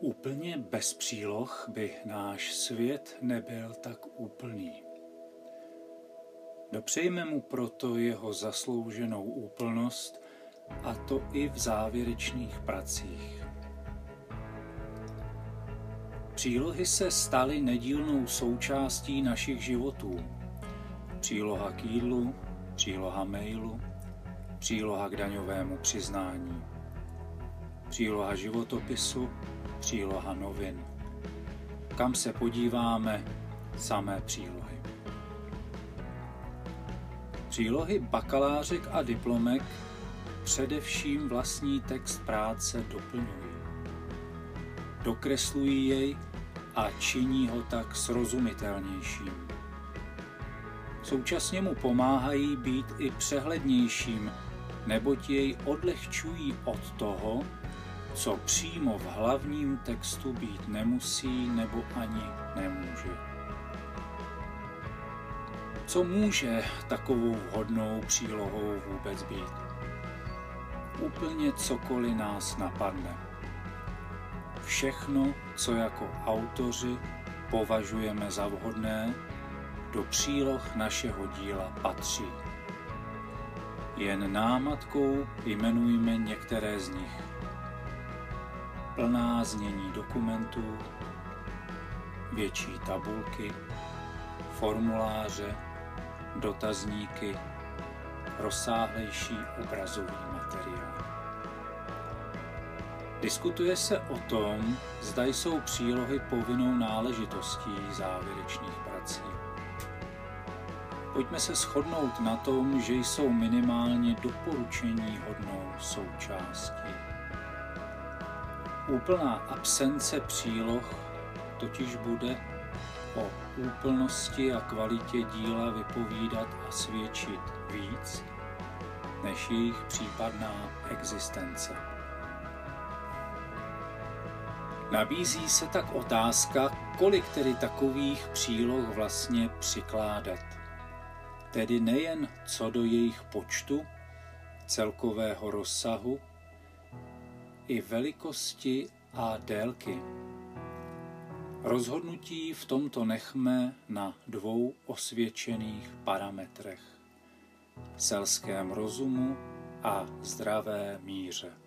Úplně bez příloh by náš svět nebyl tak úplný. Dopřejme mu proto jeho zaslouženou úplnost, a to i v závěrečných pracích. Přílohy se staly nedílnou součástí našich životů. Příloha k jídlu, příloha mailu, příloha k daňovému přiznání, příloha životopisu, příloha novin. Kam se podíváme, samé přílohy. Přílohy bakalářek a diplomek především vlastní text práce doplňují. Dokreslují jej a činí ho tak srozumitelnějším. Současně mu pomáhají být i přehlednějším, neboť jej odlehčují od toho, co přímo v hlavním textu být nemusí nebo ani nemůže. Co může takovou vhodnou přílohou vůbec být? Úplně cokoliv nás napadne. Všechno, co jako autoři považujeme za vhodné, do příloh našeho díla patří. Jen námatkou jmenujme některé z nich plná znění dokumentů, větší tabulky, formuláře, dotazníky, rozsáhlejší obrazový materiál. Diskutuje se o tom, zda jsou přílohy povinnou náležitostí závěrečných prací. Pojďme se shodnout na tom, že jsou minimálně doporučení hodnou součástí. Úplná absence příloh totiž bude o úplnosti a kvalitě díla vypovídat a svědčit víc než jejich případná existence. Nabízí se tak otázka, kolik tedy takových příloh vlastně přikládat. Tedy nejen co do jejich počtu, celkového rozsahu, i velikosti a délky. Rozhodnutí v tomto nechme na dvou osvědčených parametrech selském rozumu a zdravé míře.